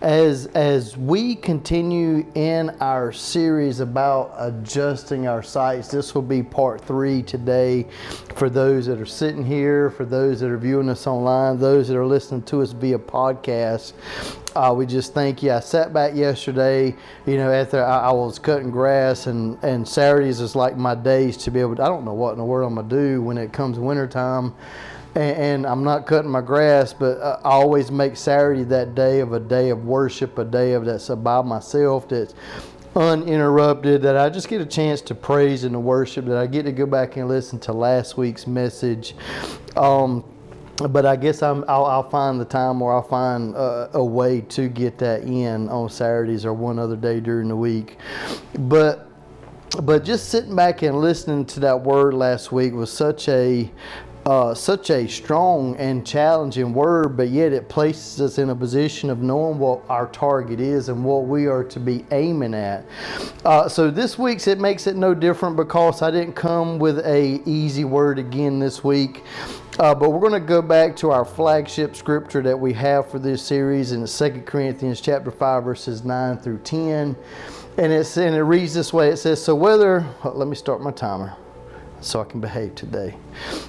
as as we continue in our series about adjusting our sights, this will be part three today. For those that are sitting here, for those that are viewing us online, those that are listening to us via podcast, uh, we just thank you. I sat back yesterday, you know, after I, I, was cutting grass, and, and Saturdays is like my days to be able to, I don't know what in the world I'm going to do when it comes wintertime and, and I'm not cutting my grass, but I always make Saturday that day of a day of worship, a day of that's by myself, that's uninterrupted, that I just get a chance to praise and to worship, that I get to go back and listen to last week's message. Um, but I guess i will I'll find the time or I'll find uh, a way to get that in on Saturdays or one other day during the week. But but just sitting back and listening to that word last week was such a uh, such a strong and challenging word, but yet it places us in a position of knowing what our target is and what we are to be aiming at. Uh, so this week's it makes it no different because I didn't come with a easy word again this week. Uh, but we're going to go back to our flagship scripture that we have for this series in 2 Corinthians chapter 5 verses 9 through 10. And, it's, and it reads this way. It says, So whether, let me start my timer so I can behave today.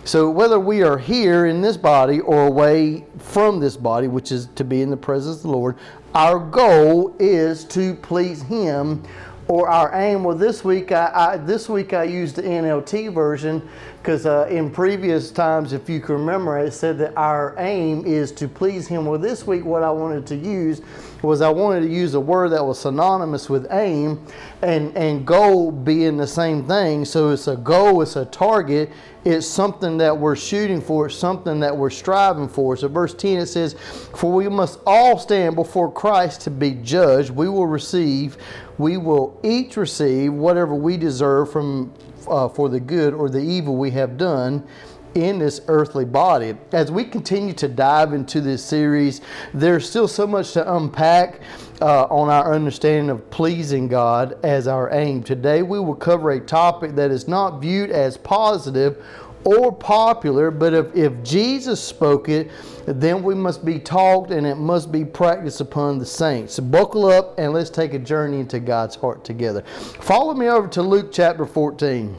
So, whether we are here in this body or away from this body, which is to be in the presence of the Lord, our goal is to please Him or our aim. Well, this week I, I this week I used the NLT version because uh, in previous times, if you can remember, it said that our aim is to please Him. Well, this week what I wanted to use was I wanted to use a word that was synonymous with aim and, and goal being the same thing. So it's a goal, it's a target, it's something that we're shooting for, it's something that we're striving for. So verse 10 it says, For we must all stand before Christ to be judged. We will receive, we will each receive whatever we deserve from uh, for the good or the evil we have done in this earthly body. As we continue to dive into this series, there's still so much to unpack uh, on our understanding of pleasing God as our aim. Today, we will cover a topic that is not viewed as positive or popular, but if, if Jesus spoke it, then we must be taught and it must be practiced upon the saints. So buckle up and let's take a journey into God's heart together. Follow me over to Luke chapter 14.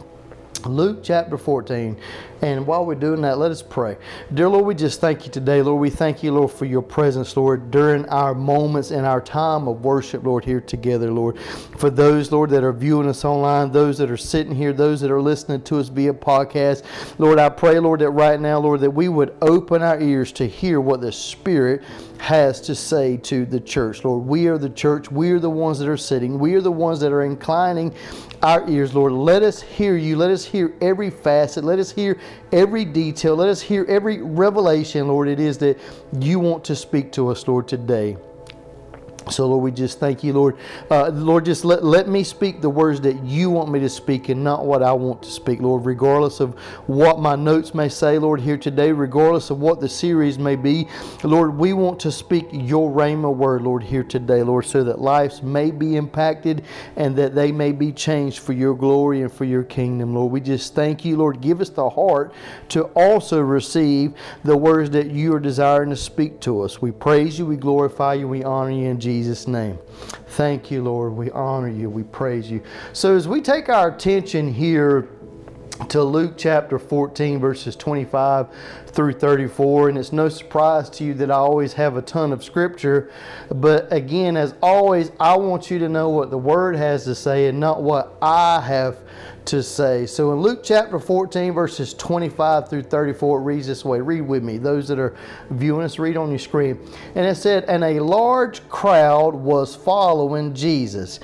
Luke chapter 14. And while we're doing that, let us pray. Dear Lord, we just thank you today, Lord. We thank you, Lord, for your presence, Lord, during our moments and our time of worship, Lord, here together, Lord. For those, Lord, that are viewing us online, those that are sitting here, those that are listening to us via podcast, Lord, I pray, Lord, that right now, Lord, that we would open our ears to hear what the Spirit has to say to the church. Lord, we are the church. We are the ones that are sitting. We are the ones that are inclining our ears, Lord. Let us hear you. Let us hear every facet. Let us hear every detail. Let us hear every revelation, Lord, it is that you want to speak to us, Lord, today. So, Lord, we just thank you, Lord. Uh, Lord, just let, let me speak the words that you want me to speak and not what I want to speak, Lord, regardless of what my notes may say, Lord, here today, regardless of what the series may be. Lord, we want to speak your Rhema word, Lord, here today, Lord, so that lives may be impacted and that they may be changed for your glory and for your kingdom, Lord. We just thank you, Lord. Give us the heart to also receive the words that you are desiring to speak to us. We praise you, we glorify you, we honor you in Jesus. Jesus' name. Thank you, Lord. We honor you. We praise you. So, as we take our attention here to Luke chapter 14, verses 25 through 34. And it's no surprise to you that I always have a ton of scripture. But again, as always, I want you to know what the Word has to say and not what I have to say. So in Luke chapter 14, verses 25 through 34, it reads this way. Read with me. Those that are viewing us, read on your screen. And it said, And a large crowd was following Jesus.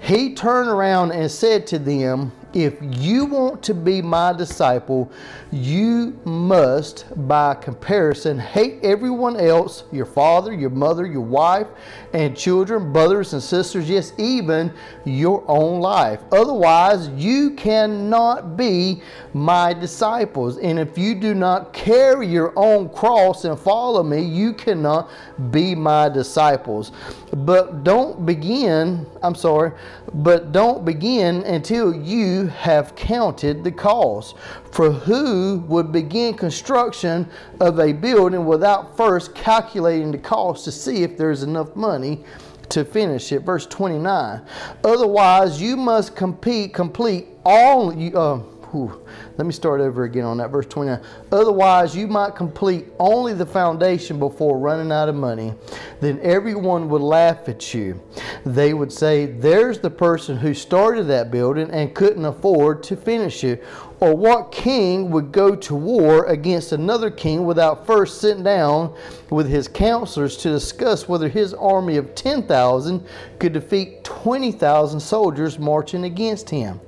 He turned around and said to them, if you want to be my disciple, you must, by comparison, hate everyone else your father, your mother, your wife, and children, brothers and sisters, yes, even your own life. Otherwise, you cannot be my disciples. And if you do not carry your own cross and follow me, you cannot be my disciples. But don't begin, I'm sorry, but don't begin until you have counted the cost. For who would begin construction of a building without first calculating the cost to see if there's enough money to finish it? Verse 29. Otherwise, you must compete, complete all. Uh, whew, let me start over again on that verse 29. Otherwise, you might complete only the foundation before running out of money. Then everyone would laugh at you. They would say, There's the person who started that building and couldn't afford to finish it. Or what king would go to war against another king without first sitting down with his counselors to discuss whether his army of 10,000 could defeat 20,000 soldiers marching against him?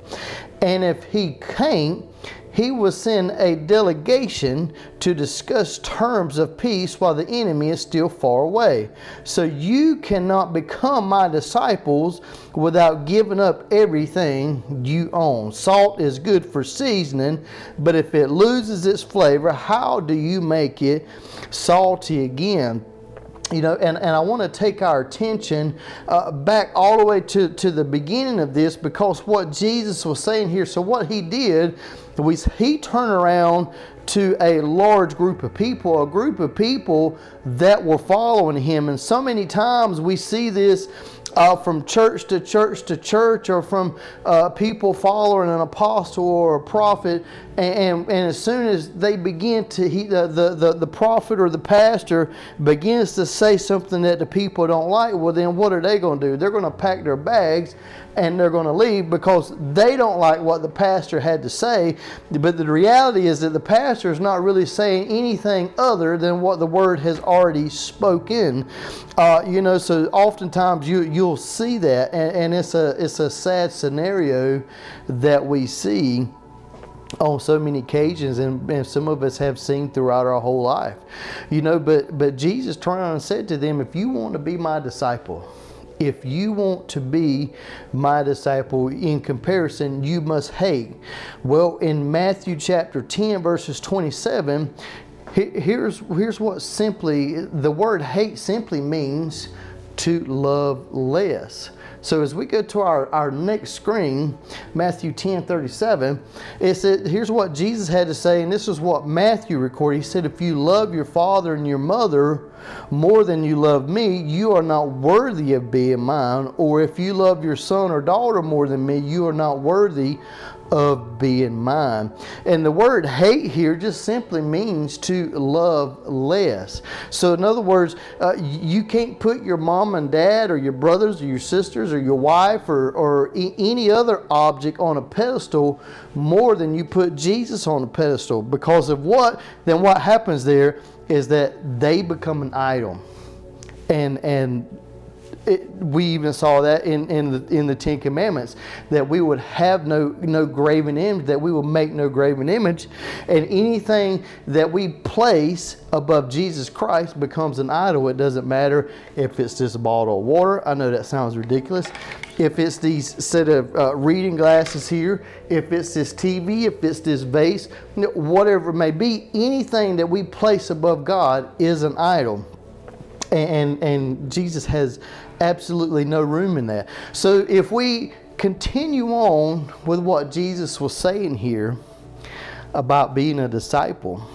And if he can't, he will send a delegation to discuss terms of peace while the enemy is still far away. So you cannot become my disciples without giving up everything you own. Salt is good for seasoning, but if it loses its flavor, how do you make it salty again? You know, and, and I want to take our attention uh, back all the way to, to the beginning of this because what Jesus was saying here, so what he did was he turned around to a large group of people, a group of people that were following him. And so many times we see this uh, from church to church to church or from uh, people following an apostle or a prophet. And, and, and as soon as they begin to, he, the, the, the, the prophet or the pastor begins to say something that the people don't like, well, then what are they going to do? They're going to pack their bags and they're going to leave because they don't like what the pastor had to say. But the reality is that the pastor is not really saying anything other than what the word has already spoken. Uh, you know, so oftentimes you you'll see that, and, and it's a it's a sad scenario that we see on so many occasions and, and, some of us have seen throughout our whole life. You know but but jesus turned and said to them if you want to be my disciple if you want to be my disciple in comparison you must hate. Well in matthew chapter 10 verses 27 here's here's what simply the word hate simply means to love less so as we go to our, our next screen, Matthew 10 37, it said, here's what Jesus had to say, and this is what Matthew recorded. He said, If you love your father and your mother more than you love me, you are not worthy of being mine. Or if you love your son or daughter more than me, you are not worthy of being mine. And the word hate here just simply means to love less. So, in other words, uh, you can't put your mom and dad or your brothers or your sisters or your wife or, or e- any other object on a pedestal more than you put Jesus on a pedestal. Because of what? Then what happens there is that they become an idol. And, and it, we even saw that in, in, the, in the Ten Commandments that we would have no, no graven image, that we would make no graven image, and anything that we place above Jesus Christ becomes an idol. It doesn't matter if it's a bottle of water. I know that sounds ridiculous. If it's these set of uh, reading glasses here, if it's this TV, if it's this vase, whatever it may be, anything that we place above God is an idol and and Jesus has absolutely no room in that. So if we continue on with what Jesus was saying here about being a disciple,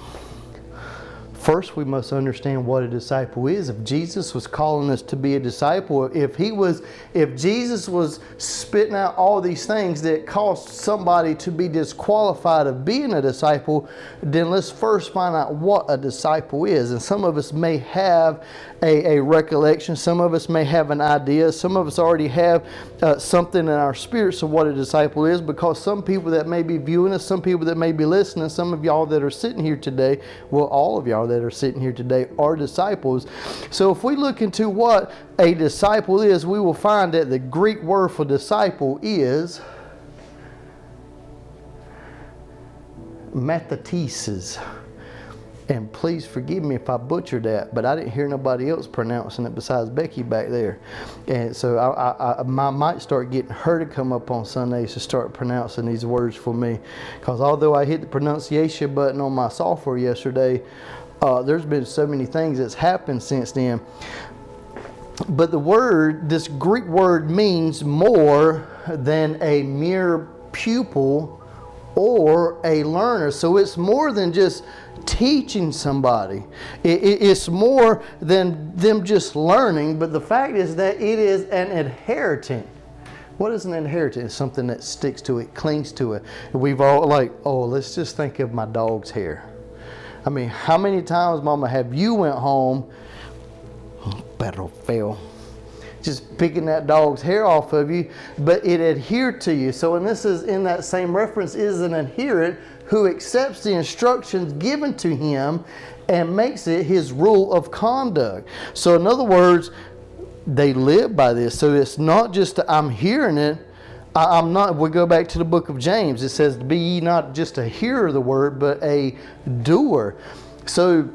First, we must understand what a disciple is. If Jesus was calling us to be a disciple, if he was, if Jesus was spitting out all these things that caused somebody to be disqualified of being a disciple, then let's first find out what a disciple is. And some of us may have a, a recollection, some of us may have an idea, some of us already have uh, something in our spirits of what a disciple is, because some people that may be viewing us, some people that may be listening, some of y'all that are sitting here today, well, all of y'all that are sitting here today are disciples. So if we look into what a disciple is, we will find that the Greek word for disciple is mathetesis and please forgive me if I butchered that, but I didn't hear nobody else pronouncing it besides Becky back there. And so I, I, I, I might start getting her to come up on Sundays to start pronouncing these words for me. Because although I hit the pronunciation button on my software yesterday, uh, there's been so many things that's happened since then. But the word, this Greek word, means more than a mere pupil or a learner. So it's more than just teaching somebody. It, it, it's more than them just learning, but the fact is that it is an inheritance. What is an inheritance? Something that sticks to it, clings to it. We've all like, oh, let's just think of my dog's hair. I mean, how many times, Mama, have you went home? Better fail just picking that dog's hair off of you, but it adhered to you. So, and this is in that same reference, is an adherent who accepts the instructions given to him and makes it his rule of conduct. So, in other words, they live by this. So it's not just I'm hearing it. I, am not. We go back to the book of James. It says, "Be ye not just a hearer of the word, but a doer." So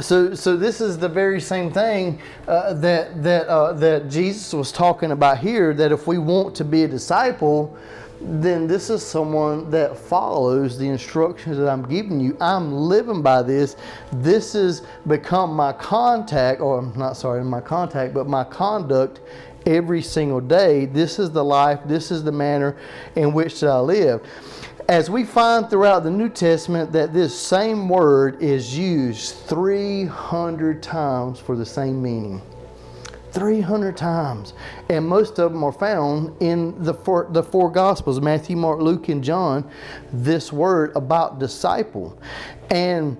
so, so this is the very same thing uh, that that uh, that Jesus was talking about here. That if we want to be a disciple, then this is someone that follows the instructions that I'm giving you. I'm living by this. This has become my contact, or I'm not sorry, my contact, but my conduct every single day. This is the life. This is the manner in which I live as we find throughout the New Testament that this same word is used 300 times for the same meaning. 300 times. And most of them are found in the four, the four Gospels Matthew, Mark, Luke, and John. This word about disciple. And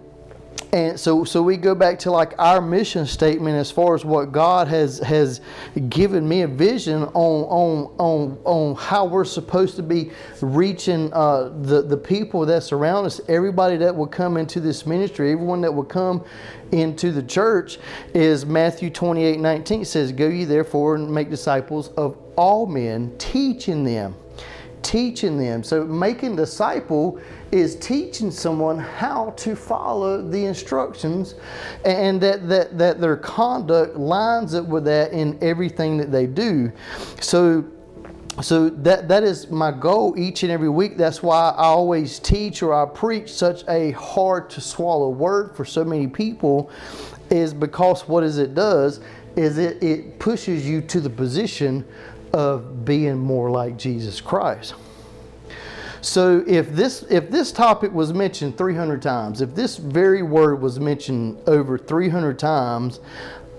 and so so we go back to like our mission statement as far as what God has has given me a vision on on on on how we're supposed to be reaching uh, the the people that surround us. Everybody that will come into this ministry everyone that will come into the church is Matthew 28 19 says go ye therefore and make disciples of all men teaching them teaching them so making disciple is teaching someone how to follow the instructions and that, that, that their conduct lines up with that in everything that they do. So so that that is my goal each and every week that's why i always teach or i preach such a hard to swallow word for so many people is because what is it does is it, it pushes you to the position of being more like jesus christ so if this if this topic was mentioned 300 times, if this very word was mentioned over 300 times,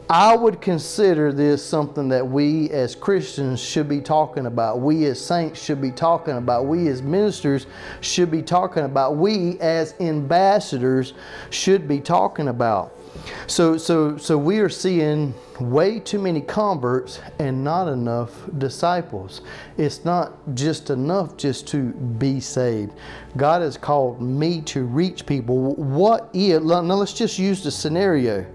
I would consider this something that we as Christians should be talking about. We as saints should be talking about. We as ministers should be talking about. We as ambassadors should be talking about. So, so, so we are seeing way too many converts and not enough disciples. It's not just enough just to be saved. God has called me to reach people. What if, now let's just use the scenario.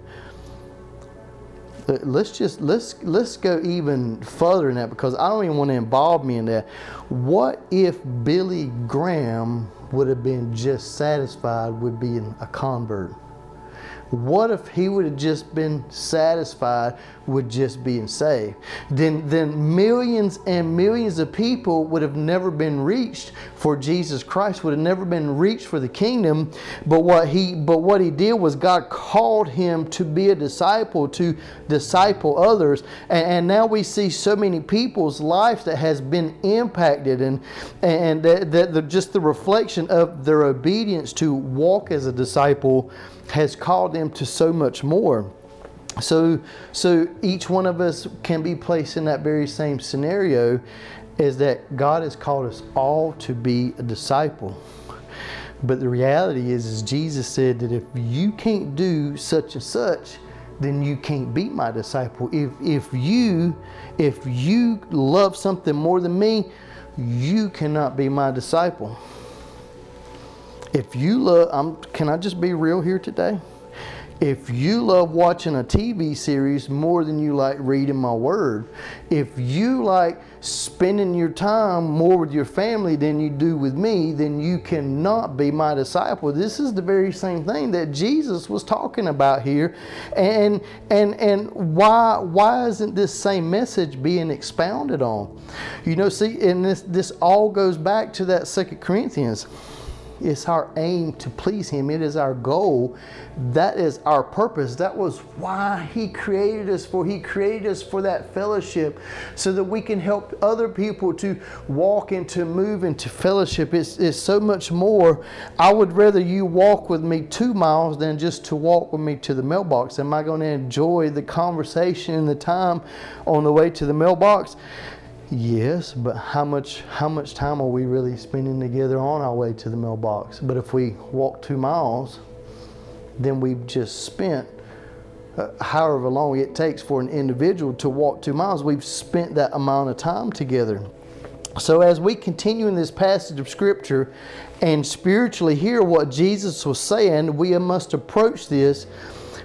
Let's just let's let's go even further in that because I don't even want to involve me in that. What if Billy Graham would have been just satisfied with being a convert? What if he would have just been satisfied with just being saved? Then, then millions and millions of people would have never been reached for Jesus Christ, would have never been reached for the kingdom. But what he, but what he did was God called him to be a disciple, to disciple others. And, and now we see so many people's lives that has been impacted and, and that, that the, just the reflection of their obedience to walk as a disciple has called them to so much more. So, so each one of us can be placed in that very same scenario is that God has called us all to be a disciple. But the reality is, is Jesus said that if you can't do such and such, then you can't be my disciple. If if you if you love something more than me, you cannot be my disciple. If you love, I'm, can I just be real here today? If you love watching a TV series more than you like reading my word, if you like spending your time more with your family than you do with me, then you cannot be my disciple. This is the very same thing that Jesus was talking about here. And and and why why isn't this same message being expounded on? You know, see, and this this all goes back to that Second Corinthians It's our aim to please Him. It is our goal. That is our purpose. That was why He created us for. He created us for that fellowship so that we can help other people to walk and to move into fellowship. It's, it's so much more. I would rather you walk with me two miles than just to walk with me to the mailbox. Am I going to enjoy the conversation and the time on the way to the mailbox? Yes, but how much how much time are we really spending together on our way to the mailbox? But if we walk two miles, then we've just spent uh, however long it takes for an individual to walk two miles. We've spent that amount of time together. So as we continue in this passage of scripture and spiritually hear what Jesus was saying, we must approach this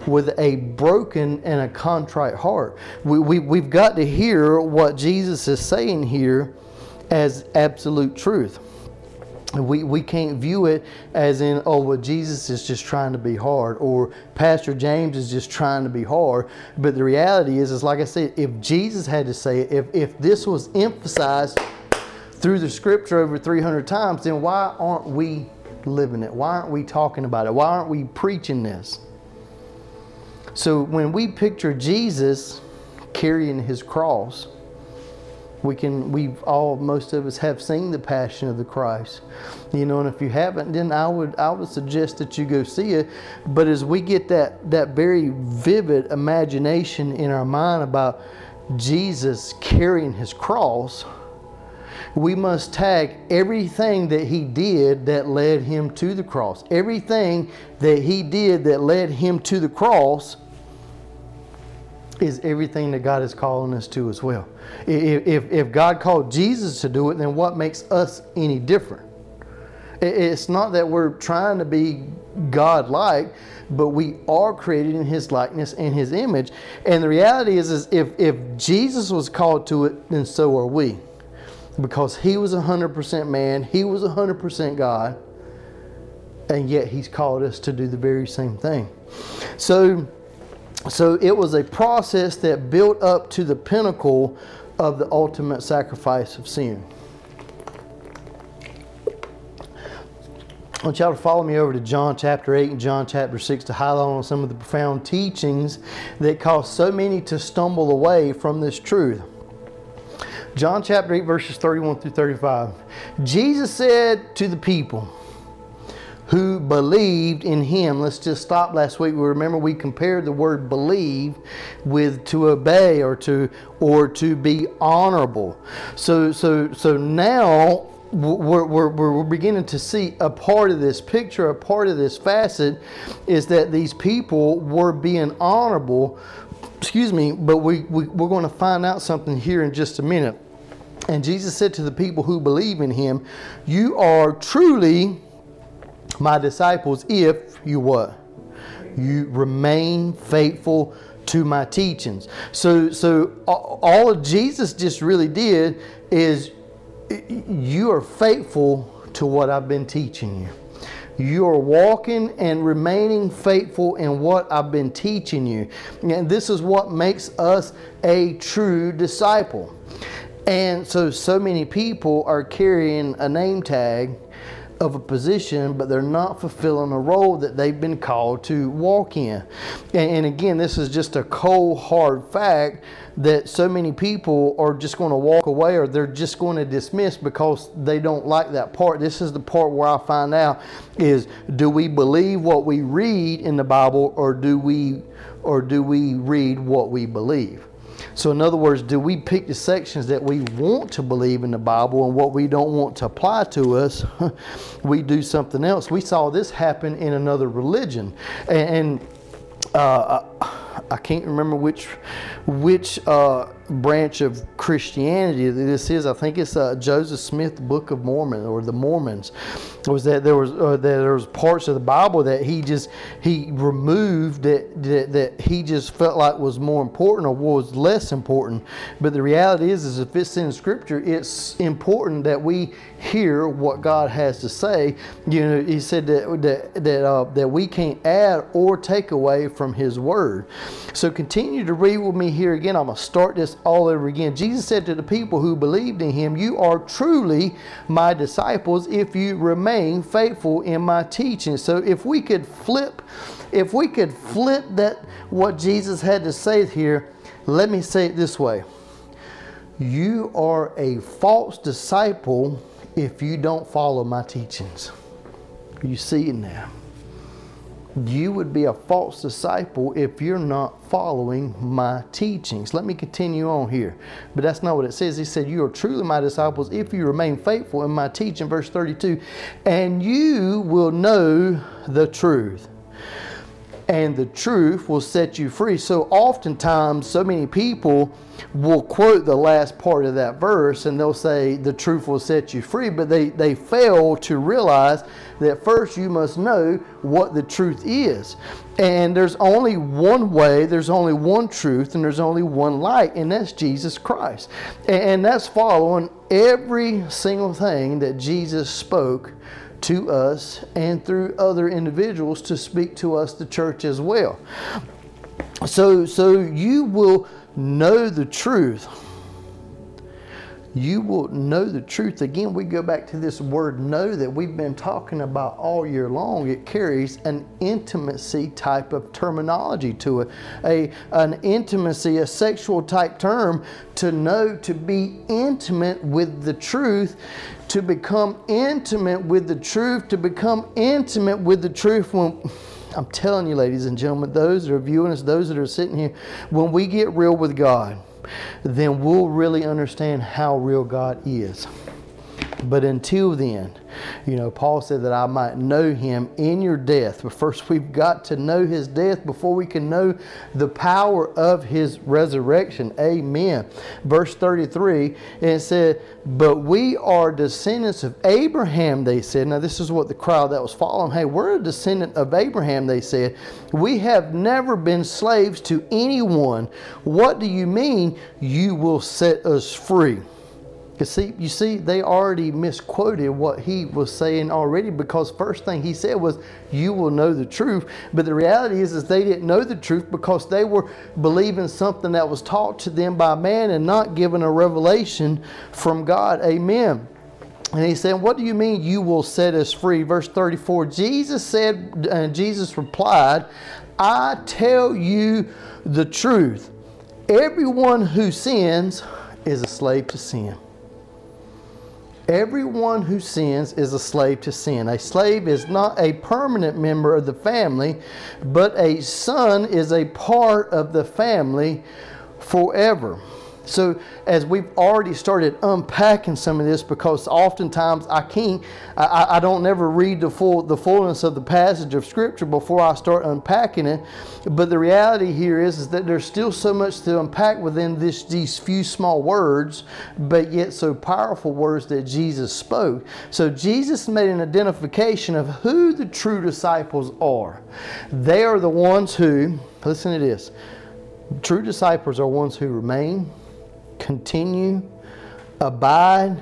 with a broken and a contrite heart. We, we, we've got to hear what Jesus is saying here as absolute truth. We, we can't view it as in, oh, well, Jesus is just trying to be hard, or Pastor James is just trying to be hard. But the reality is, is like I said, if Jesus had to say it, if, if this was emphasized through the scripture over 300 times, then why aren't we living it? Why aren't we talking about it? Why aren't we preaching this? So when we picture Jesus carrying his cross, we can we've all most of us have seen the passion of the Christ. You know, and if you haven't, then I would I would suggest that you go see it. But as we get that that very vivid imagination in our mind about Jesus carrying his cross, we must tag everything that he did that led him to the cross. Everything that he did that led him to the cross is everything that God is calling us to as well. If, if, if God called Jesus to do it, then what makes us any different? It's not that we're trying to be God like, but we are created in His likeness and His image. And the reality is, is if, if Jesus was called to it, then so are we because he was 100% man, he was 100% God, and yet he's called us to do the very same thing. So, so it was a process that built up to the pinnacle of the ultimate sacrifice of sin. I want y'all to follow me over to John chapter 8 and John chapter 6 to highlight on some of the profound teachings that cause so many to stumble away from this truth. John chapter 8, verses 31 through 35. Jesus said to the people who believed in him, let's just stop last week. We remember we compared the word believe with to obey or to or to be honorable. So so so now we're, we're, we're beginning to see a part of this picture, a part of this facet is that these people were being honorable excuse me, but we, we, we're going to find out something here in just a minute. And Jesus said to the people who believe in him, You are truly my disciples if you what? You remain faithful to my teachings. So, so all Jesus just really did is you are faithful to what I've been teaching you. You are walking and remaining faithful in what I've been teaching you. And this is what makes us a true disciple. And so, so many people are carrying a name tag of a position, but they're not fulfilling a role that they've been called to walk in. And, and, again, this is just a cold, hard fact that so many people are just going to walk away or they're just going to dismiss because they don't like that part. This is the part where I find out is do we believe what we read in the Bible or do we or do we read what we believe? So, in other words, do we pick the sections that we want to believe in the Bible and what we don't want to apply to us? we do something else. We saw this happen in another religion. And, uh, I can't remember which which uh, branch of Christianity this is. I think it's uh, Joseph Smith, Book of Mormon, or the Mormons. Was that there was uh, that there was parts of the Bible that he just he removed that, that that he just felt like was more important or was less important. But the reality is, is if it's in Scripture, it's important that we hear what God has to say. You know, he said that that that, uh, that we can't add or take away from His Word. So continue to read with me here again. I'm gonna start this all over again. Jesus said to the people who believed in him, You are truly my disciples if you remain faithful in my teaching. So if we could flip, if we could flip that what Jesus had to say here, let me say it this way. You are a false disciple if you don't follow my teachings. You see it now you would be a false disciple if you're not following my teachings. Let me continue on here. But that's not what it says. He said, You are truly my disciples if you remain faithful in my teaching. Verse 32 And you will know the truth and the truth will set you free. So, oftentimes, so many people will quote the last part of that verse and they'll say, The truth will set you free, but they, they fail to realize that first you must know what the truth is. And there's only one way, there's only one truth, and there's only one light, and that's Jesus Christ. And that's following every single thing that Jesus spoke to us and through other individuals to speak to us, the church as well. So, so you will know the truth. You will know the truth. Again, we go back to this word know that we've been talking about all year long. It carries an intimacy type of terminology to it, a, an intimacy, a sexual type term to know, to be intimate with the truth to become intimate with the truth, to become intimate with the truth when I'm telling you, ladies and gentlemen, those that are viewing us, those that are sitting here, when we get real with God, then we'll really understand how real God is. But until then, you know, Paul said that I might know him in your death. But first, we've got to know his death before we can know the power of his resurrection. Amen. Verse 33, and it said, But we are descendants of Abraham, they said. Now, this is what the crowd that was following. Hey, we're a descendant of Abraham, they said. We have never been slaves to anyone. What do you mean you will set us free? Because see, you see, they already misquoted what he was saying already because first thing he said was, you will know the truth. But the reality is, is they didn't know the truth because they were believing something that was taught to them by man and not given a revelation from God. Amen. And he said, What do you mean you will set us free? Verse 34 Jesus said, and Jesus replied, I tell you the truth. Everyone who sins is a slave to sin. Everyone who sins is a slave to sin. A slave is not a permanent member of the family, but a son is a part of the family forever. So, as we've already started unpacking some of this, because oftentimes I can't, I, I don't never read the full the fullness of the passage of Scripture before I start unpacking it. But the reality here is, is that there's still so much to unpack within this these few small words, but yet so powerful words that Jesus spoke. So Jesus made an identification of who the true disciples are. They are the ones who, listen to this. True disciples are ones who remain, continue, abide,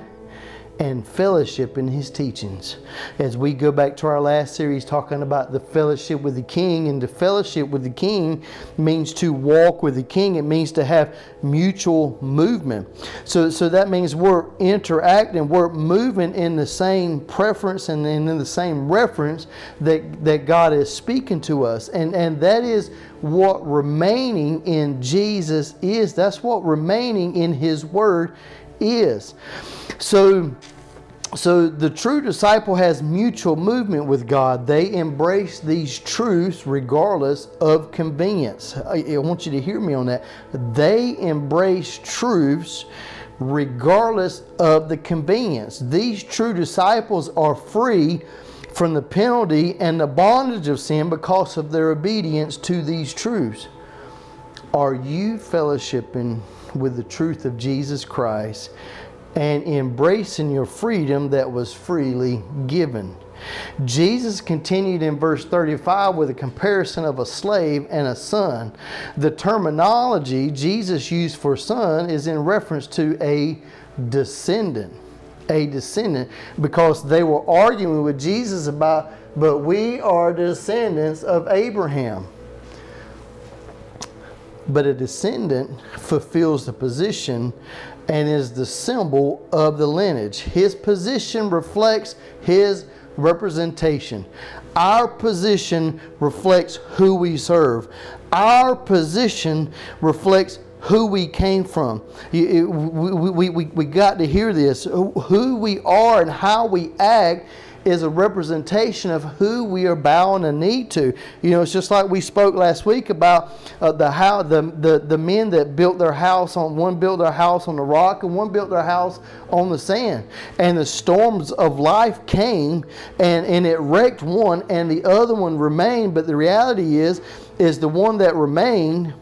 and fellowship in his teachings. As we go back to our last series talking about the fellowship with the king, and the fellowship with the king means to walk with the king, it means to have mutual movement. So, so that means we're interacting, we're moving in the same preference and in the same reference that, that God is speaking to us. And, and that is what remaining in Jesus is. That's what remaining in His Word is. So, so the true disciple has mutual movement with God. They embrace these truths regardless of convenience. I, want you to hear me on that. They embrace truths regardless of the convenience. These true disciples are free from the penalty and the bondage of sin because of their obedience to these truths. Are you fellowshipping with the truth of Jesus Christ and embracing your freedom that was freely given? Jesus continued in verse 35 with a comparison of a slave and a son. The terminology Jesus used for son is in reference to a descendant a descendant because they were arguing with Jesus about, but we are descendants of Abraham. but a descendant fulfills the position and is the symbol of the lineage. His position reflects his representation. Our position reflects who we serve. Our position reflects who we came from. We, we, we, we got to hear this. Who we are and how we act is a representation of who we are bowing a knee to. You know, it's just like we spoke last week about uh, the how the, the the men that built their house on one built their house on the rock and one built their house on the sand. And the storms of life came and, and it wrecked one and the other one remained. But the reality is, is the one that remained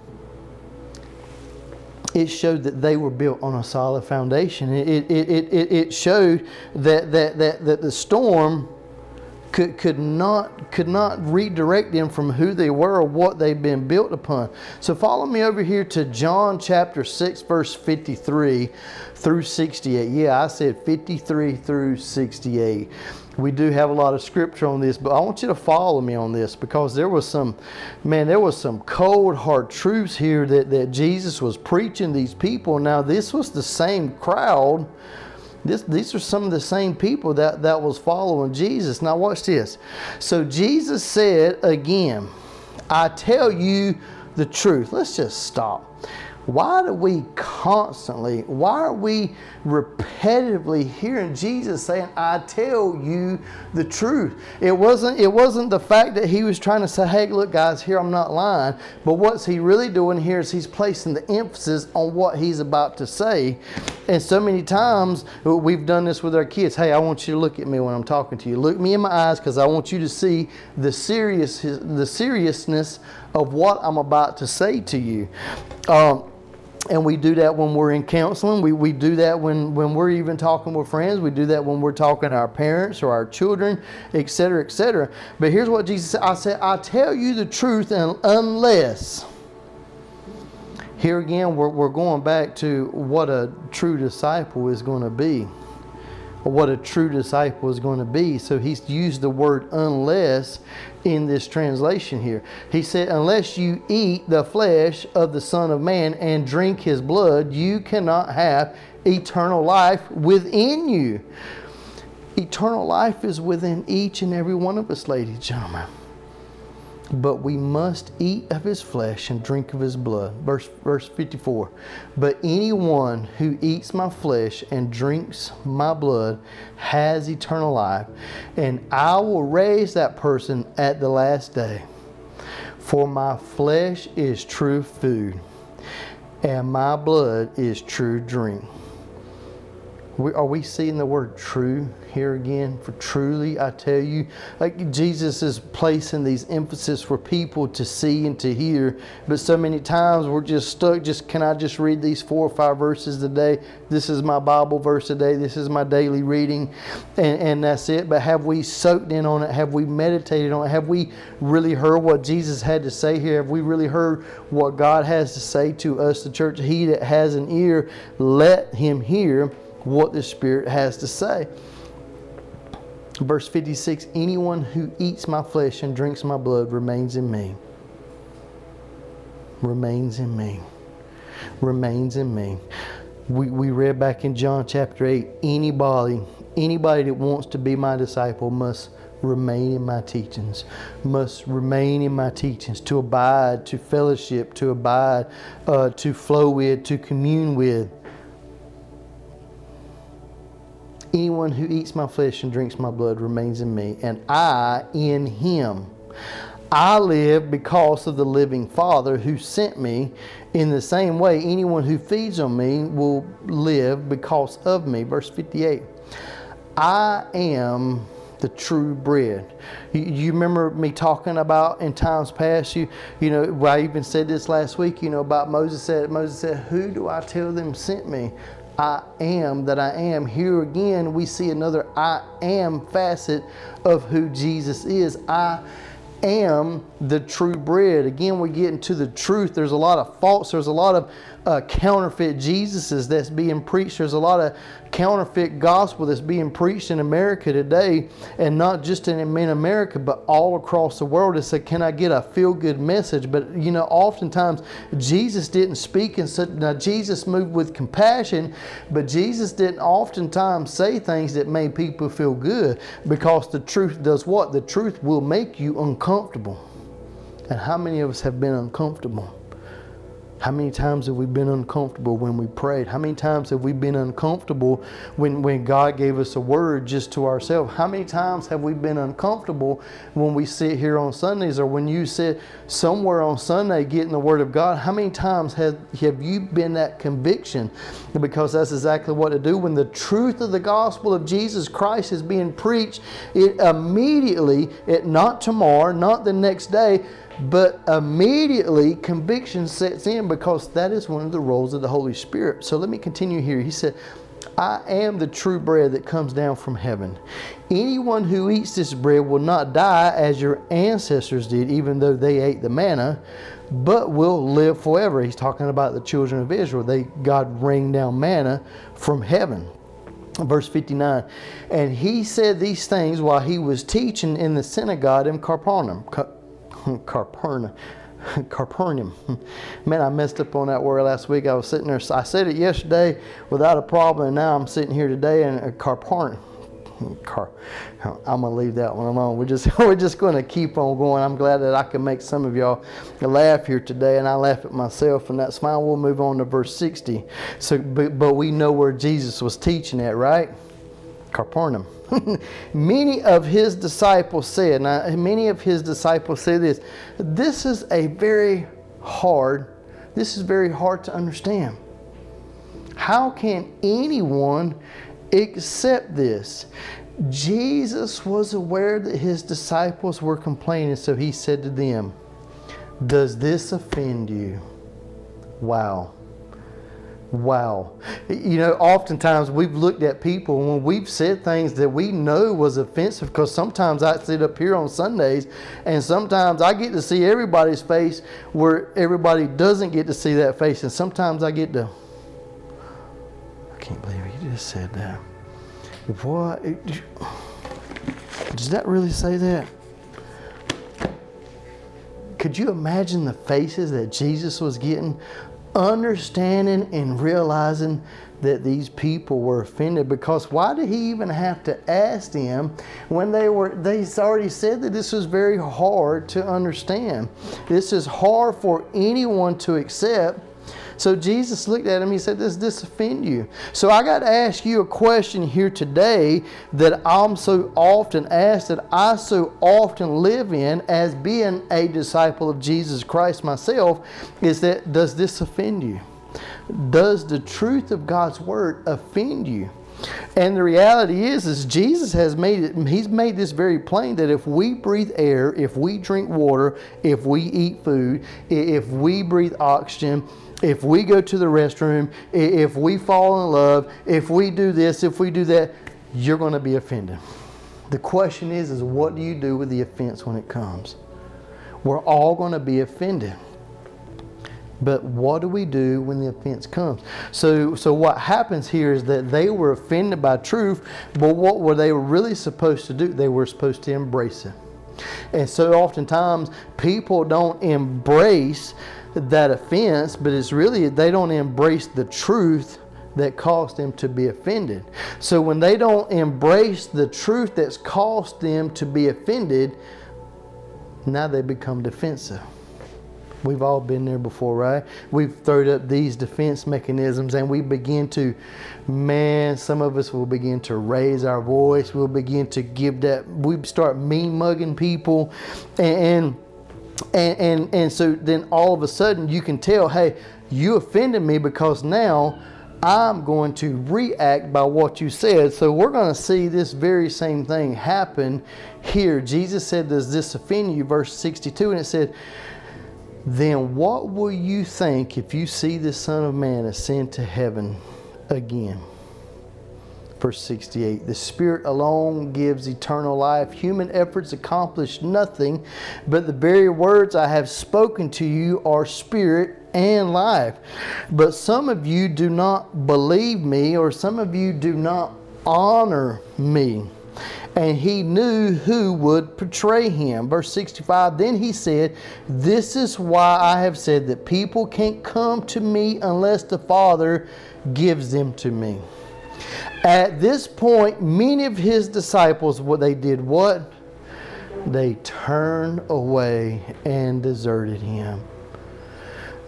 it showed that they were built on a solid foundation. It, it, it, it, showed that, that, that, that the storm could, could, not, could not redirect them from who they were or what they've been built upon. So follow me over here to John chapter 6, verse 53 through 68. Yeah, I said 53 through 68 we do have a lot of scripture on this, but I want you to follow me on this because there was some, man, there was some cold, hard truths here that, that Jesus was preaching these people. Now, this was the same crowd. This, these are some of the same people that, that was following Jesus. Now, watch this. So, Jesus said again, I tell you the truth. Let's just stop. Why do we constantly, why are we repetitively hearing Jesus saying, I tell you the truth? It wasn't, it wasn't the fact that he was trying to say, hey, look, guys, here I'm not lying. But what's he really doing here is he's placing the emphasis on what he's about to say. And so many times we've done this with our kids. Hey, I want you to look at me when I'm talking to you. Look me in my eyes because I want you to see the serious the seriousness of what I'm about to say to you. Um, and we do that when we're in counseling. We, we do that when, when we're even talking with friends. We do that when we're talking to our parents or our children, etc., etc. But here's what Jesus said I said, I tell you the truth, and unless. Here again, we're, we're going back to what a true disciple is going to be what a true disciple is going to be. So he's used the word unless in this translation here. He said, Unless you eat the flesh of the Son of Man and drink his blood, you cannot have eternal life within you. Eternal life is within each and every one of us, ladies and gentlemen but we must eat of his flesh and drink of his blood. Verse, verse 54. But anyone who eats my flesh and drinks my blood has eternal life, and I will raise that person at the last day. For my flesh is true food, and my blood is true drink. Are we seeing the word true here again? For truly, I tell you, like Jesus is placing these emphasis for people to see and to hear. But so many times we're just stuck. Just can I just read these four or five verses today? This is my Bible verse today. This is my daily reading, and, and that's it. But have we soaked in on it? Have we meditated on it? Have we really heard what Jesus had to say here? Have we really heard what God has to say to us, the church? He that has an ear, let him hear what the Spirit has to say. Verse 56 Anyone who eats my flesh and drinks my blood remains in me. Remains in me. Remains in me. We, we read back in John chapter 8 anybody, anybody that wants to be my disciple must remain in my teachings, must remain in my teachings, to abide, to fellowship, to abide, uh, to flow with, to commune with. Anyone who eats my flesh and drinks my blood remains in me, and I in him. I live because of the living Father who sent me. In the same way, anyone who feeds on me will live because of me. Verse 58. I am the true bread. You, remember me talking about in times past, you you know, I even said this last week, you know, about Moses said, Moses said, Who do I tell them sent me? I am that I am. Here again, we see another I am facet of who Jesus is. I am the true bread. Again, we're getting to the truth. There's a lot of false, there's a lot of uh, counterfeit Jesuses that's being preached. There's a lot of counterfeit gospel that's being preached in America today, and not just in, in America, but all across the world. It's like, can I get a feel good message? But you know, oftentimes Jesus didn't speak in such. Now Jesus moved with compassion, but Jesus didn't oftentimes say things that made people feel good because the truth does what? The truth will make you uncomfortable. And how many of us have been uncomfortable? How many times have we been uncomfortable when we prayed? How many times have we been uncomfortable when, when God gave us a word just to ourselves? How many times have we been uncomfortable when we sit here on Sundays or when you sit somewhere on Sunday getting the word of God? How many times have, have you been that conviction? Because that's exactly what to do. When the truth of the gospel of Jesus Christ is being preached, it immediately, it not tomorrow, not the next day, but immediately conviction sets in because that is one of the roles of the Holy Spirit. So let me continue here. He said, I am the true bread that comes down from heaven. Anyone who eats this bread will not die as your ancestors did, even though they ate the manna, but will live forever. He's talking about the children of Israel. They God rained down manna from heaven. Verse 59. And he said these things while he was teaching in the synagogue in Capernaum. Capernaum. Capernaum. Man, I messed up on that word last week. I was sitting there. I said it yesterday without a problem, and now I'm sitting here today in uh, Capernaum. Car, I'm gonna leave that one alone. We're just we're just gonna keep on going. I'm glad that I can make some of y'all laugh here today, and I laugh at myself, and that's fine. We'll move on to verse 60. So, but, but we know where Jesus was teaching at, right? Capernaum. many of his disciples said, now many of his disciples say this, this is a very hard, this is very hard to understand. How can anyone accept this? Jesus was aware that his disciples were complaining, so he said to them, Does this offend you? Wow. Wow. You know, oftentimes we've looked at people when we've said things that we know was offensive because sometimes I sit up here on Sundays and sometimes I get to see everybody's face where everybody doesn't get to see that face. And sometimes I get to, I can't believe you just said that. What? Does that really say that? Could you imagine the faces that Jesus was getting understanding and realizing that these people were offended because why did he even have to ask them when they were they already said that this was very hard to understand. This is hard for anyone to accept so Jesus looked at him. He said, Does this offend you? So I got to ask you a question here today that I'm so often asked, that I so often live in as being a disciple of Jesus Christ myself, is that does this offend you? Does the truth of God's word offend you? And the reality is, is Jesus has made it, he's made this very plain that if we breathe air, if we drink water, if we eat food, if we breathe oxygen, if we go to the restroom, if we fall in love, if we do this, if we do that, you're going to be offended. The question is, is what do you do with the offense when it comes? We're all going to be offended. But what do we do when the offense comes? So, so what happens here is that they were offended by truth, but what were they really supposed to do? They were supposed to embrace it. And so oftentimes people don't embrace that offense, but it's really they don't embrace the truth that caused them to be offended. So when they don't embrace the truth that's caused them to be offended, now they become defensive. We've all been there before, right? We've thrown up these defense mechanisms and we begin to, man, some of us will begin to raise our voice. We'll begin to give that, we start mean mugging people. And, and and, and, so then all of a sudden you can tell, hey, you offended me because now I'm going to react by what you said. So we're going to see this very same thing happen here. Jesus said, Does this offend you? Verse 62, and it said, Then what will you think if you see the Son of Man ascend to heaven again? Verse 68 The Spirit alone gives eternal life. Human efforts accomplish nothing, but the very words I have spoken to you are spirit and life. But some of you do not believe me, or some of you do not honor me and he knew who would betray him. Verse 65 Then he said, This is why I have said that people can't come to me unless the Father gives them to me. At this point, many of his disciples, what they did what? They turned away and deserted him.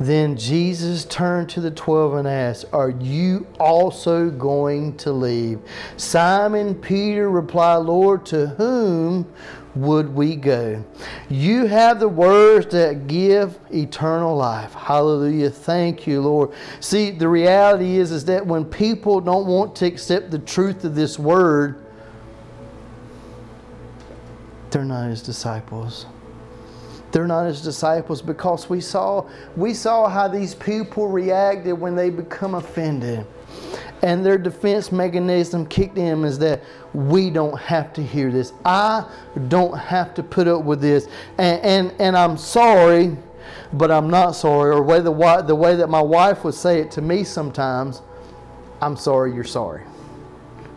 Then Jesus turned to the twelve and asked, Are you also going to leave? Simon Peter replied, Lord, to whom would we go? You have the words that give eternal life. Hallelujah. Thank you, Lord. See, the reality is, is that when people don't want to accept the truth of this word, they're not his disciples they're not his disciples because we saw we saw how these people reacted when they become offended and their defense mechanism kicked in is that we don't have to hear this. I don't have to put up with this. And and, and i'm sorry but i'm not sorry. Or way the, way that my wife would say it to me sometimes i'm sorry you're sorry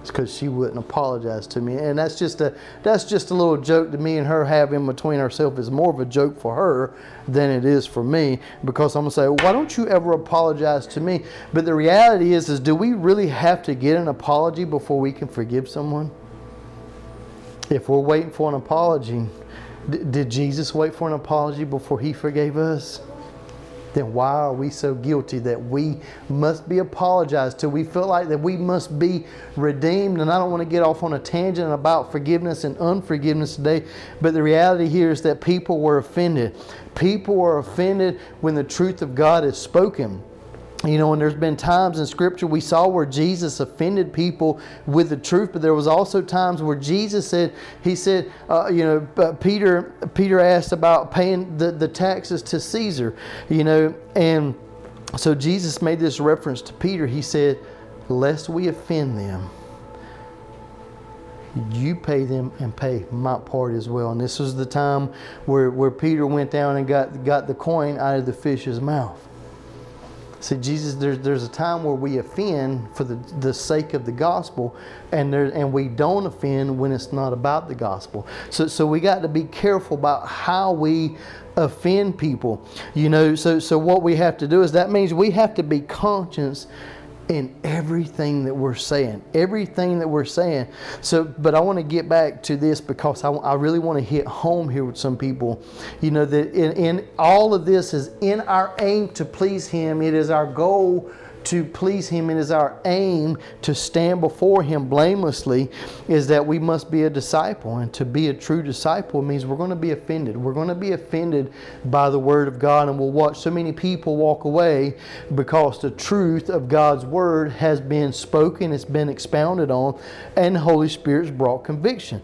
because she wouldn't apologize to me, and that's just a that's just a little joke that me and her have in between ourselves. Is more of a joke for her than it is for me because I'm gonna say, why don't you ever apologize to me? But the reality is, is do we really have to get an apology before we can forgive someone? If we're waiting for an apology, did Jesus wait for an apology before he forgave us? Then why are we so guilty that we must be apologized to? We feel like that we must be redeemed. And I don't want to get off on a tangent about forgiveness and unforgiveness today, but the reality here is that people were offended. People were offended when the truth of God is spoken. You know, and there's been times in Scripture we saw where Jesus offended people with the truth, but there was also times where Jesus said, He said, uh, you know, Peter Peter asked about paying the, the taxes to Caesar, you know, and so Jesus made this reference to Peter. He said, Lest we offend them, you pay them and pay my part as well. And this was the time where, where Peter went down and got, got the coin out of the fish's mouth. See, Jesus, there's, there's a time where we offend for the, the sake of the gospel, and, there, and we don't offend when it's not about the gospel. So, so we got to be careful about how we offend people. You know, so, so what we have to do is that means we have to be conscious in everything that we're saying. Everything that we're saying. So, but I want to get back to this because I, I really want to hit home here with some people. You know, that in, in all of this is in our aim to please Him, it is our goal to please Him. It is our aim to stand before Him blamelessly, is that we must be a disciple. And to be a true disciple means we're going to be offended. We're going to be offended by the Word of God, and we'll watch so many people walk away because the truth of God's Word has been spoken, it's been expounded on, and the Holy Spirit's brought conviction.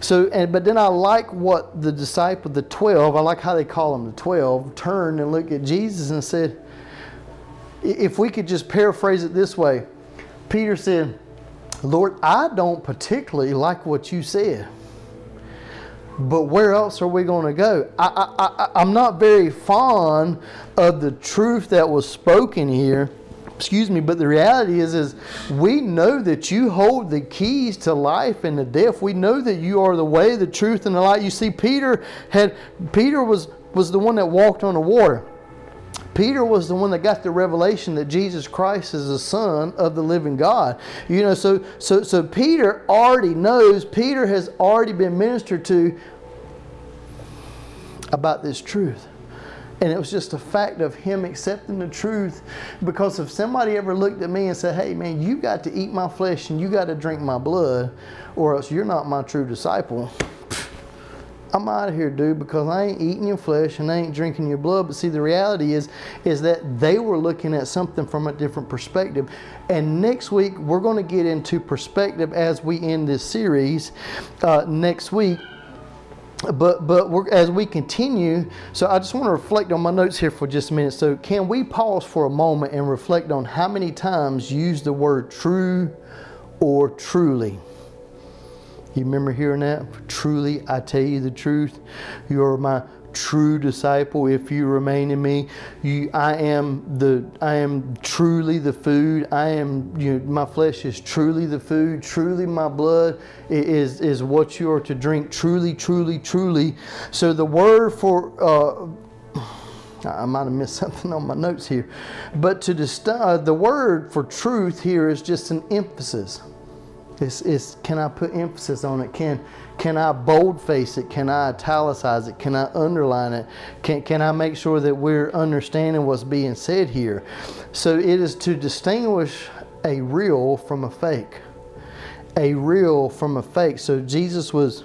So, and but then I like what the disciple, the 12, I like how they call them the 12, turned and looked at Jesus and said, if we could just paraphrase it this way Peter said, Lord, I don't particularly like what you said. But where else are we going to go? I, I, I, am not very fond of the truth that was spoken here. Excuse me, but the reality is, is we know that you hold the keys to life and to death. We know that you are the way, the truth, and the light. You see, Peter had Peter was was the one that walked on the water. Peter was the one that got the revelation that Jesus Christ is the Son of the living God. You know, so so so Peter already knows, Peter has already been ministered to about this truth. And it was just a fact of him accepting the truth. Because if somebody ever looked at me and said, Hey man, you got to eat my flesh and you got to drink my blood, or else you're not my true disciple I'm out of here, dude, because I ain't eating your flesh and I ain't drinking your blood. But see, the reality is, is that they were looking at something from a different perspective. And next week, we're going to get into perspective as we end this series uh, next week. But but as we continue, so I just want to reflect on my notes here for just a minute. So can we pause for a moment and reflect on how many times use the word true or truly? You remember hearing that? Truly, I tell you the truth. You are my true disciple if you remain in me. You, I am the, I am truly the food. I am, you know, my flesh is truly the food. Truly, my blood is is what you are to drink. Truly, truly, truly. So the word for uh, I might have missed something on my notes here, but to dist- uh, the word for truth here is just an emphasis. It's, it's, can I put emphasis on it? Can can I boldface it? Can I italicize it? Can I underline it? Can, can I make sure that we're understanding what's being said here? So it is to distinguish a real from a fake. A real from a fake. So Jesus was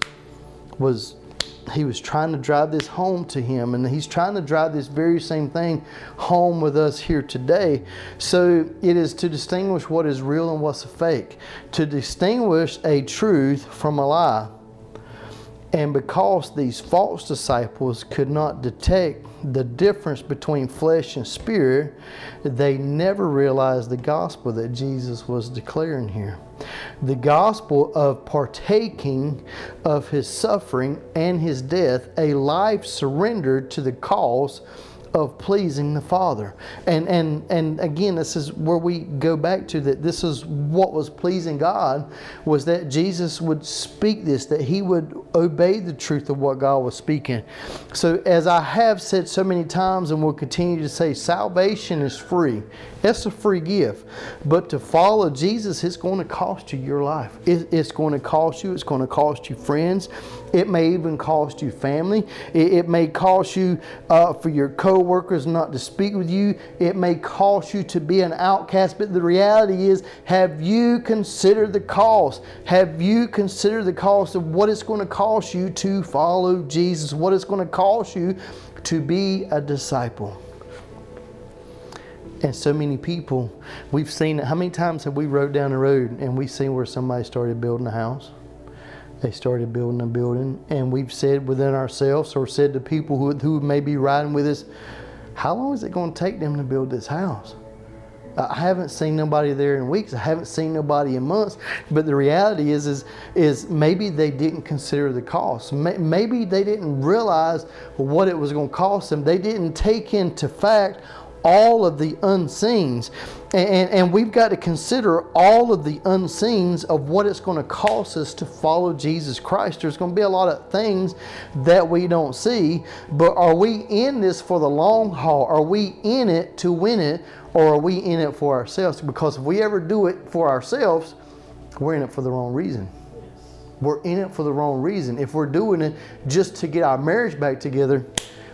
was he was trying to drive this home to him and he's trying to drive this very same thing home with us here today so it is to distinguish what is real and what's a fake to distinguish a truth from a lie and because these false disciples could not detect the difference between flesh and spirit, they never realized the gospel that Jesus was declaring here. The gospel of partaking of his suffering and his death, a life surrendered to the cause of pleasing the Father. And and and again, this is where we go back to that this is what was pleasing God was that Jesus would speak this, that he would obey the truth of what God was speaking. So as I have said so many times and will continue to say, salvation is free. It's a free gift. But to follow Jesus, it's going to cost you your life. it's going to cost you, it's going to cost you friends. It may even cost you family. It, may cost you uh, for your co-workers not to speak with you. It may cost you to be an outcast. But the reality is, have you considered the cost? Have you considered the cost of what it's going to cost you to follow Jesus? What it's going to cost you to be a disciple? And so many people, we've seen. How many times have we rode down the road and we've seen where somebody started building a house? They started building a building, and we've said within ourselves, or said to people who, who may be riding with us, how long is it going to take them to build this house? I haven't seen nobody there in weeks. I haven't seen nobody in months. But the reality is, is, is maybe they didn't consider the cost. Maybe they didn't realize what it was going to cost them. They didn't take into fact all of the unseens. And, and, we've got to consider all of the unseens of what it's going to cost us to follow Jesus Christ. There's going to be a lot of things that we don't see, but are we in this for the long haul? Are we in it to win it, or are we in it for ourselves? Because if we ever do it for ourselves, we're in it for the wrong reason. We're in it for the wrong reason. If we're doing it just to get our marriage back together,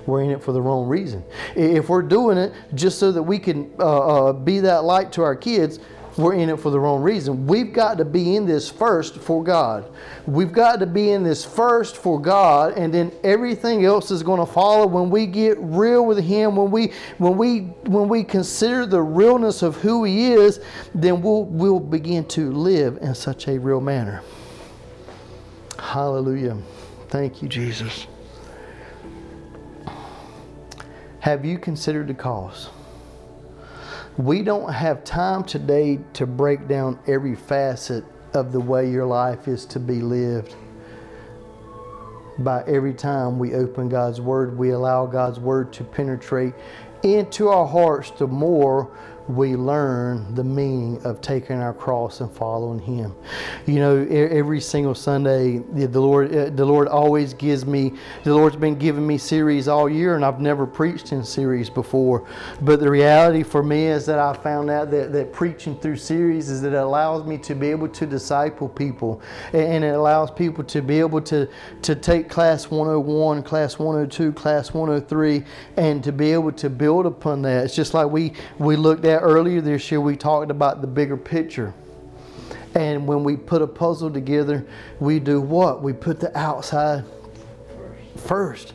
we're in it for the wrong reason. If we're doing it just so that we can uh, uh, be that light to our kids, we're in it for the wrong reason. We've got to be in this first for God. We've got to be in this first for God, and then everything else is going to follow when we get real with Him. When we when we when we consider the realness of who He is, then we'll we'll begin to live in such a real manner. Hallelujah. Thank you, Jesus. Have you considered the cost? We don't have time today to break down every facet of the way your life is to be lived. By every time we open God's Word, we allow God's Word to penetrate into our hearts, the more we learn the meaning of taking our cross and following Him. You know, every single Sunday, the Lord, uh, the Lord always gives me. The Lord's been giving me series all year, and I've never preached in series before. But the reality for me is that I found out that, that preaching through series is that it allows me to be able to disciple people, and it allows people to be able to to take class 101, class 102, class 103, and to be able to build upon that. It's just like we we looked at earlier this year we talked about the bigger picture. And when we put a puzzle together, we do what? We put the outside first.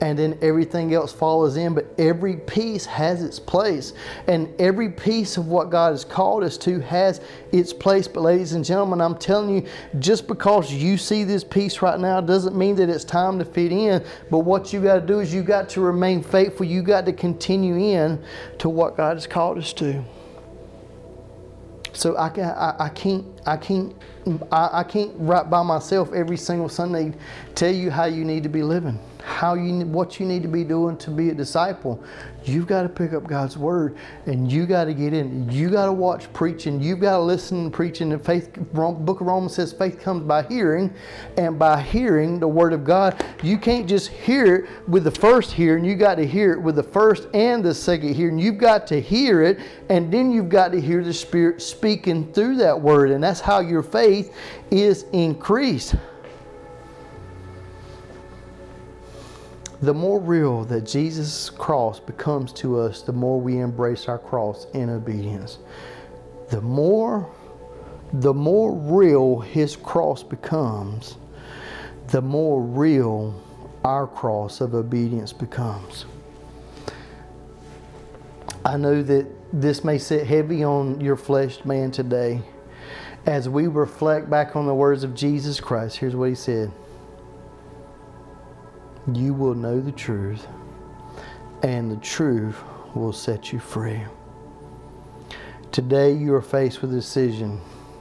And then everything else follows in, but every piece has its place. And every piece of what God has called us to has its place. But, ladies and gentlemen, I'm telling you, just because you see this piece right now doesn't mean that it's time to fit in. But what you got to do is you got to remain faithful. You got to continue in to what God has called us to. So I, I, I can't I can't I, I can't right by myself every single Sunday tell you how you need to be living how you what you need to be doing to be a disciple. You've got to pick up god's word and you got to get in. You got to watch preaching. You've got to listen to preaching the faith book of romans says faith comes by hearing and by hearing the word of god. You can't just hear it with the first hearing. You got to hear it with the first and the second hearing. You've got to hear it and then you've got to hear the spirit speaking through that word and that's how your faith is increased the more real that Jesus' cross becomes to us, the more we embrace our cross in obedience. The more the more real his cross becomes, the more real our cross of obedience becomes. I know that this may sit heavy on your flesh man today. As we reflect back on the words of Jesus Christ, here's what he said you will know the truth, and the truth will set you free. Today, you are faced with a decision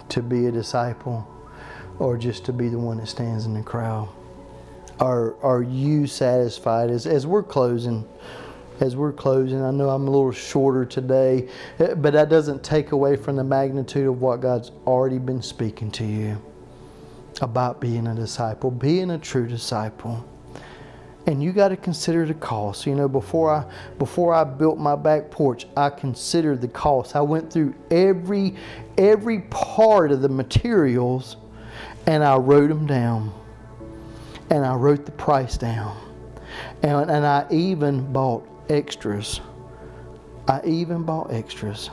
to be a disciple or just to be the one that stands in the crowd. Are, are you satisfied? As, as we're closing, as we're closing, I know I'm a little shorter today, eh, but that doesn't take away from the magnitude of what God's already been speaking to you about being a disciple, being a true disciple and you got to consider the cost. You know, before I before I built my back porch, I considered the cost. I went through every every part of the materials, and I wrote them down, and I wrote the price down, and and I even bought extras. I even bought extras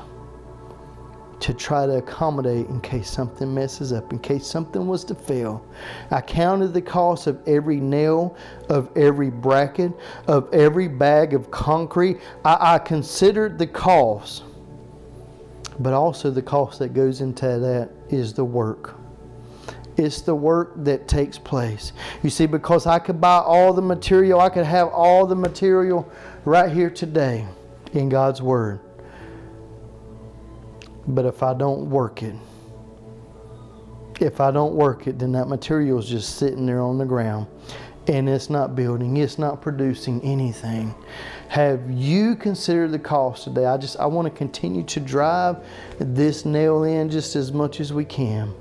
to try to accommodate in case something messes up, in case something was to fail. I counted the cost of every nail, of every bracket, of every bag of concrete. I, I considered the cost, but also the cost that goes into that is the work. It's the work that takes place. You see, because I could buy all the material, I could have all the material right here today in God's Word. But if I don't work it, if I don't work it, then that material is just sitting there on the ground and it's not building, it's not producing anything. Have you considered the cost today? I just I want to continue to drive this nail in just as much as we can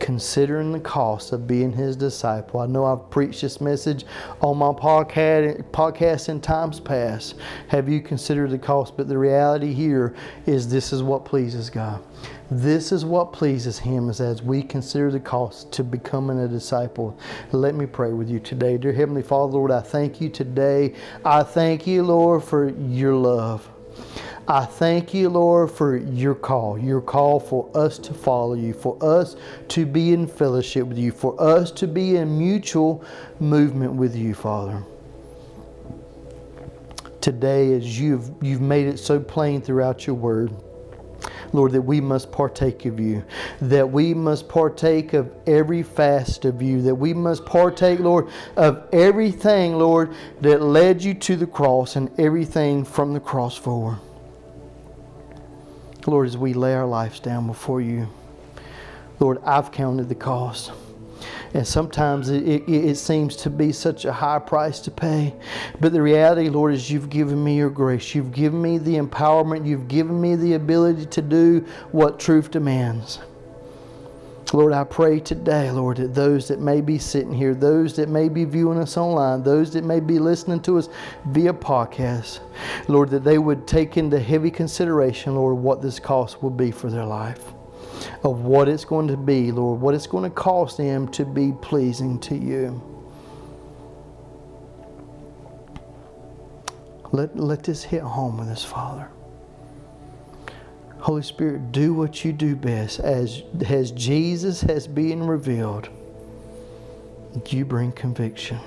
considering the cost of being his disciple. I know I've preached this message on my podcast, in times past. Have you considered the cost? But the reality here is this is what pleases God. This is what pleases Him is as we consider the cost to becoming a disciple. Let me pray with you today. Dear Heavenly Father, Lord, I thank you today. I thank you, Lord, for your love. I thank you, Lord, for your call, your call for us to follow you, for us to be in fellowship with you, for us to be in mutual movement with you, Father. Today, as you've, you've made it so plain throughout your word, Lord, that we must partake of you, that we must partake of every fast of you, that we must partake, Lord, of everything, Lord, that led you to the cross and everything from the cross forward. Lord, as we lay our lives down before you, Lord, I've counted the cost. And sometimes it, it, it, seems to be such a high price to pay. But the reality, Lord, is you've given me your grace. You've given me the empowerment. You've given me the ability to do what truth demands. Lord, I pray today, Lord, that those that may be sitting here, those that may be viewing us online, those that may be listening to us via podcast, Lord, that they would take into heavy consideration, Lord, what this cost will be for their life, of what it's going to be, Lord, what it's going to cost them to be pleasing to you. Let, let this hit home with us, Father. Holy Spirit, do what you do best. As, as Jesus has been revealed, you bring conviction.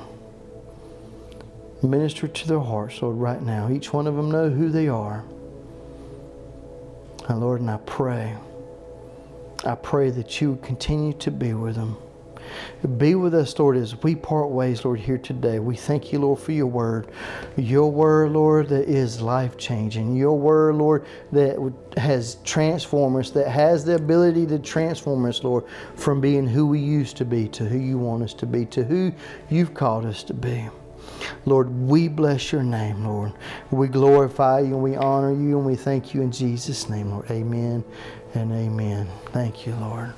Minister to their hearts, Lord, right now. Each one of them know who they are. And Lord, and I pray, I pray that you would continue to be with them. Be with us, Lord, as we part ways, Lord, here today. We thank you, Lord, for your word. Your word, Lord, that is life changing. Your word, Lord, that has transformed us, that has the ability to transform us, Lord, from being who we used to be to who you want us to be, to who you've called us to be. Lord, we bless your name, Lord. We glorify you and we honor you and we thank you in Jesus' name, Lord. Amen and amen. Thank you, Lord.